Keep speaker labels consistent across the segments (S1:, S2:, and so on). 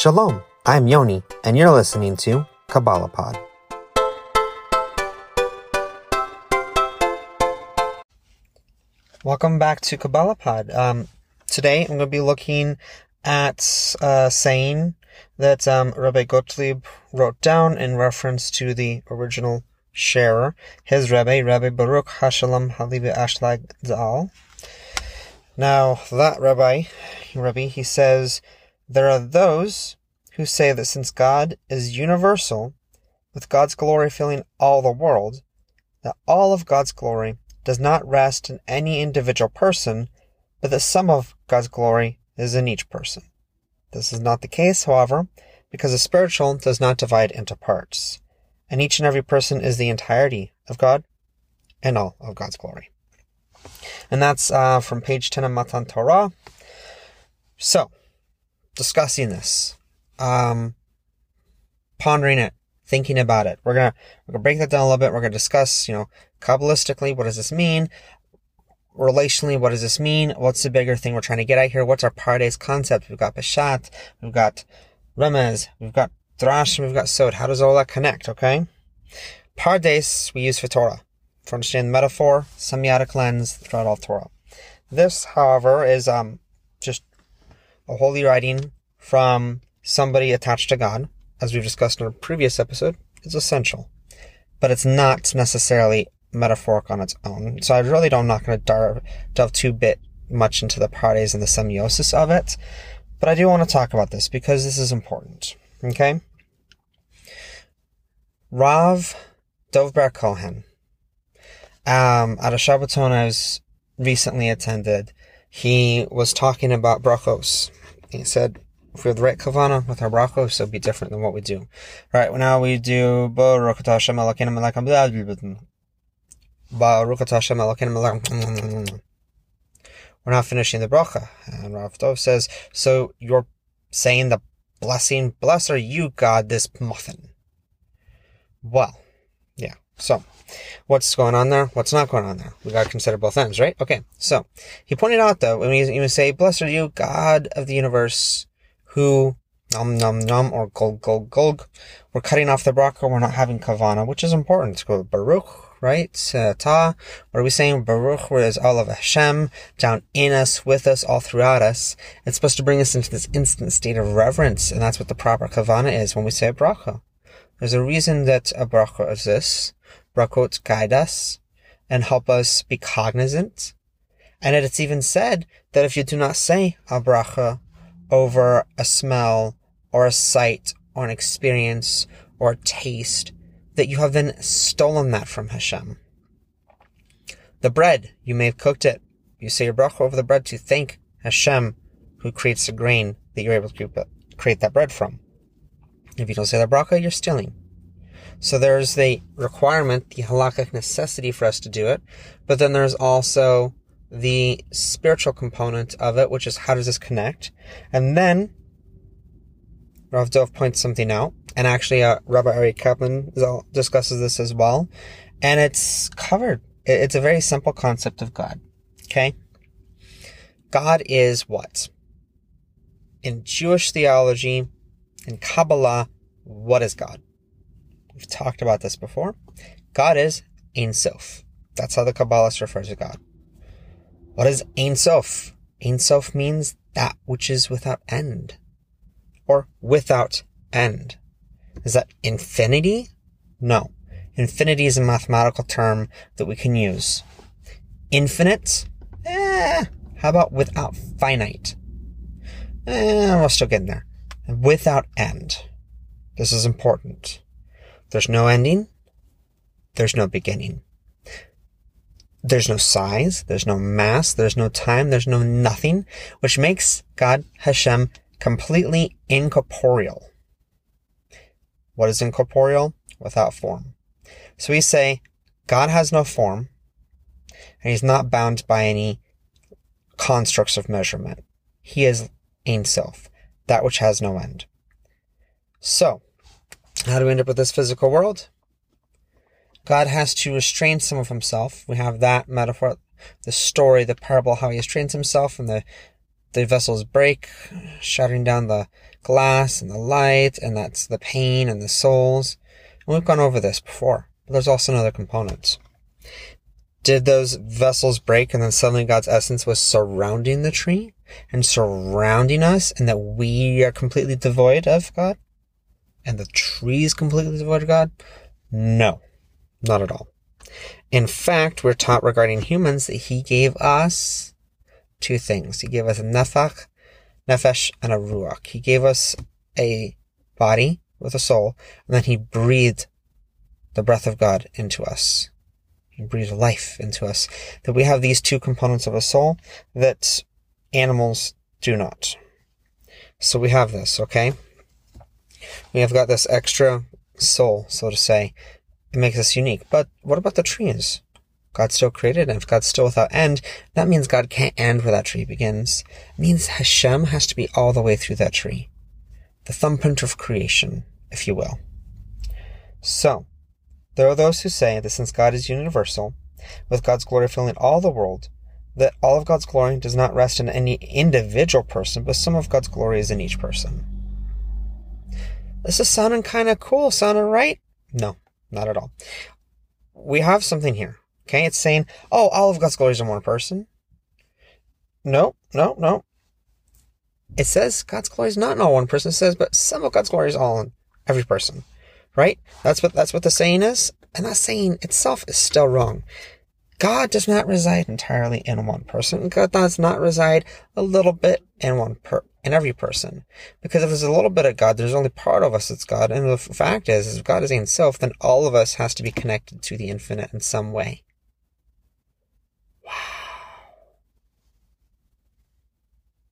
S1: Shalom, I'm Yoni, and you're listening to Kabbalah Pod. Welcome back to Kabbalah Pod. Um, today I'm going to be looking at a saying that um, Rabbi Gottlieb wrote down in reference to the original sharer, his Rabbi, Rabbi Baruch Hashalom Halevi Ashlag Zal. Now, that Rabbi, Rabbi, he says, there are those who say that since God is universal, with God's glory filling all the world, that all of God's glory does not rest in any individual person, but that some of God's glory is in each person. This is not the case, however, because the spiritual does not divide into parts, and each and every person is the entirety of God and all of God's glory. And that's uh, from page 10 of Matan Torah. So, discussing this, um, pondering it, thinking about it. We're gonna we're gonna break that down a little bit. We're gonna discuss, you know, kabbalistically, what does this mean? Relationally, what does this mean? What's the bigger thing we're trying to get at here? What's our pardes concept? We've got Peshat, we've got Remez, we've got Drash, and we've got Sod. How does all that connect? Okay, pardes we use for Torah for understanding metaphor, semiotic lens throughout all Torah. This, however, is um just a holy writing from somebody attached to God, as we've discussed in a previous episode, is essential. But it's not necessarily metaphoric on its own. So I really don't, I'm not going to delve too bit much into the pardes and the semiosis of it. But I do want to talk about this because this is important. Okay? Rav Dovber Cohen, um, at a Shabbaton I was recently attended, he was talking about brachos. He said, if we have the right kavana with our brachos, it'll be different than what we do. Right, well, now we do Baruch Hashem Elokeinu Melech Baruch Hashem We're not finishing the bracha. And Rav Dov says, so you're saying the blessing, bless are you, God, this muffin. Well, yeah. So, what's going on there? What's not going on there? We got to consider both ends, right? Okay. So, he pointed out though, when we even say, blessed are you, God of the universe, who num num num or gulg gulg gulg. We're cutting off the bracha. We're not having kavana, which is important. It's called Baruch, right? Uh, ta. What are we saying? Baruch, where is all of Hashem down in us, with us, all throughout us. It's supposed to bring us into this instant state of reverence, and that's what the proper kavana is when we say a bracha. There's a reason that a bracha exists. Brachot guide us and help us be cognizant. And it's even said that if you do not say a bracha over a smell or a sight or an experience or a taste, that you have then stolen that from Hashem. The bread, you may have cooked it. You say your bracha over the bread to thank Hashem who creates the grain that you're able to create that bread from. If you don't say the bracha, you're stealing. So there's the requirement, the halakhic necessity for us to do it, but then there's also the spiritual component of it, which is how does this connect? And then Rav Dov points something out, and actually uh, Rabbi Aryeh Kaplan discusses this as well, and it's covered. It's a very simple concept of God. Okay? God is what? In Jewish theology, in Kabbalah, what is God? We've talked about this before. God is Ein Sof. That's how the Kabbalists refer to God. What is Ein Sof? Ein Sof means that which is without end. Or without end. Is that infinity? No. Infinity is a mathematical term that we can use. Infinite? Eh, how about without finite? Eh, we're still getting there. Without end. This is important. There's no ending. There's no beginning. There's no size, there's no mass, there's no time, there's no nothing, which makes God Hashem completely incorporeal. What is incorporeal? Without form. So we say God has no form, and he's not bound by any constructs of measurement. He is Ein Sof, that which has no end. So, how do we end up with this physical world? God has to restrain some of himself. We have that metaphor, the story, the parable, how he restrains himself and the, the vessels break, shattering down the glass and the light, and that's the pain and the souls. And we've gone over this before, but there's also another component. Did those vessels break and then suddenly God's essence was surrounding the tree and surrounding us and that we are completely devoid of God? And the tree is completely devoid of God? No, not at all. In fact, we're taught regarding humans that he gave us two things. He gave us a nefach, nefesh, and a ruach. He gave us a body with a soul, and then he breathed the breath of God into us. He breathed life into us. That we have these two components of a soul that animals do not. So we have this, okay? We have got this extra soul, so to say, it makes us unique. But what about the trees? God still created, and if God's still without end, that means God can't end where that tree begins. It means Hashem has to be all the way through that tree. The thumbprint of creation, if you will. So, there are those who say that since God is universal, with God's glory filling all the world, that all of God's glory does not rest in any individual person, but some of God's glory is in each person. This is sounding kind of cool, sounding right? No, not at all. We have something here. Okay, it's saying, oh, all of God's glory is in one person. No, no, no. It says God's glory is not in all one person. It says, but some of God's glory is all in every person. Right? That's what that's what the saying is. And that saying itself is still wrong. God does not reside entirely in one person. God does not reside a little bit in one per in every person. Because if there's a little bit of God, there's only part of us that's God. And the fact is, if God is Ein Sof, then all of us has to be connected to the infinite in some way. Wow.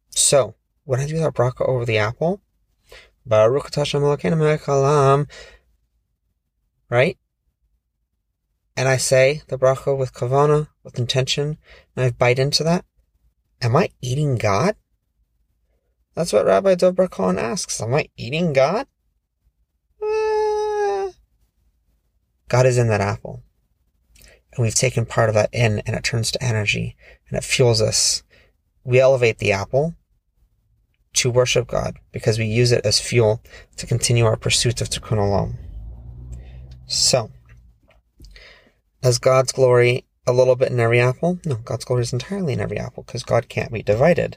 S1: So, when I do that bracha over the apple, Baruch right? And I say the bracha with kavana, with intention, and I bite into that. Am I eating God? That's what Rabbi Dov Cohen asks. Am I eating God? Eh. God is in that apple. And we've taken part of that in, and it turns to energy, and it fuels us. We elevate the apple to worship God because we use it as fuel to continue our pursuit of Tikkun Olam. So, as God's glory a little bit in every apple? No, God's glory is entirely in every apple because God can't be divided.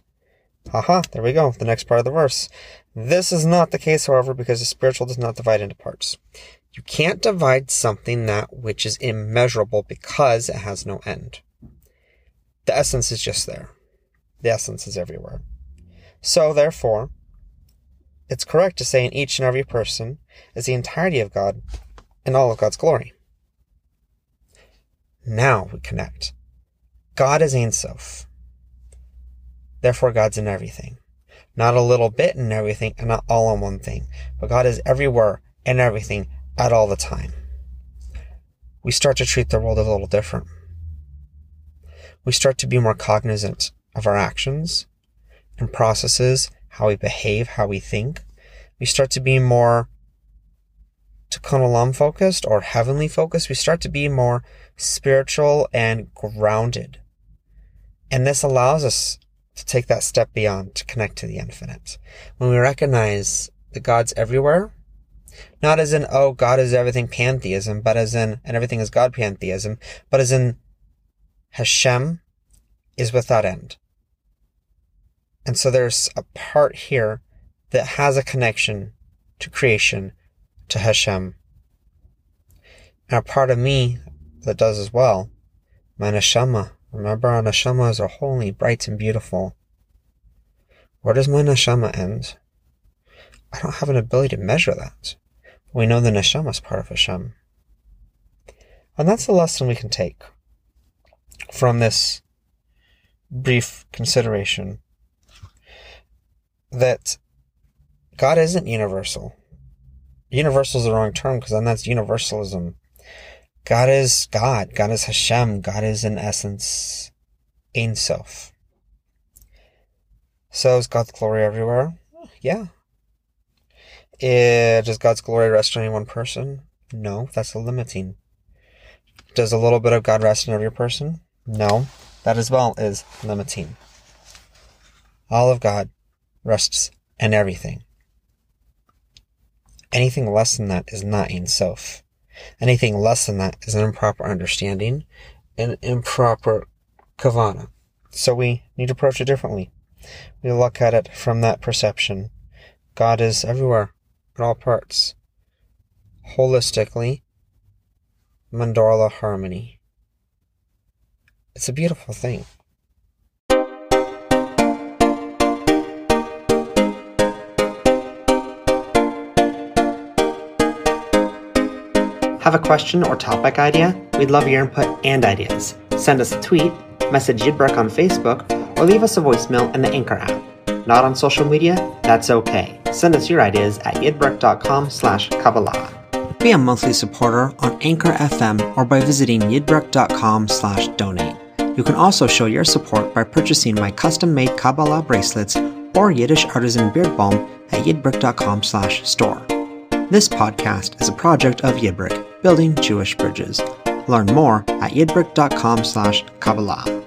S1: Haha, there we go. The next part of the verse. This is not the case, however, because the spiritual does not divide into parts. You can't divide something that which is immeasurable because it has no end. The essence is just there. The essence is everywhere. So, therefore, it's correct to say in each and every person is the entirety of God and all of God's glory. Now we connect. God is Ein Sof. Therefore, God's in everything. Not a little bit in everything and not all in one thing, but God is everywhere and everything at all the time. We start to treat the world a little different. We start to be more cognizant of our actions and processes, how we behave, how we think. We start to be more Tikkun Olam focused or heavenly focused. We start to be more spiritual and grounded. And this allows us to take that step beyond, to connect to the infinite. When we recognize that God's everywhere, not as in, oh, God is everything pantheism, but as in, and everything is God pantheism, but as in, Hashem is without end. And so there's a part here that has a connection to creation, to Hashem. And a part of me that does as well, my neshama, Remember, our neshamas are holy, bright, and beautiful. Where does my neshama end? I don't have an ability to measure that. But we know the neshama is part of Hashem. And that's the lesson we can take from this brief consideration that God isn't universal. Universal is the wrong term because then that's universalism. God is God. God is Hashem. God is in essence Ein Sof. So is God's glory everywhere? Yeah. It, does God's glory rest on any one person? No, that's a limiting. Does a little bit of God rest in every person? No, that as well is limiting. All of God rests in everything. Anything less than that is not Ein Sof. Anything less than that is an improper understanding an improper kavana. So we need to approach it differently. We look at it from that perception. God is everywhere, in all parts. Holistically, mandala harmony. It's a beautiful thing. Have a question or topic idea? We'd love your input and ideas. Send us a tweet, message Yidbrick on Facebook, or leave us a voicemail in the Anchor app. Not on social media? That's okay. Send us your ideas at yidbrick.com slash Kabbalah. Be a monthly supporter on Anchor FM or by visiting yidbrick.com slash donate. You can also show your support by purchasing my custom-made Kabbalah bracelets or Yiddish artisan beard balm at yidbrick.com slash store. This podcast is a project of Yidbrick, building Jewish bridges. Learn more at yidbrick.com slash Kabbalah.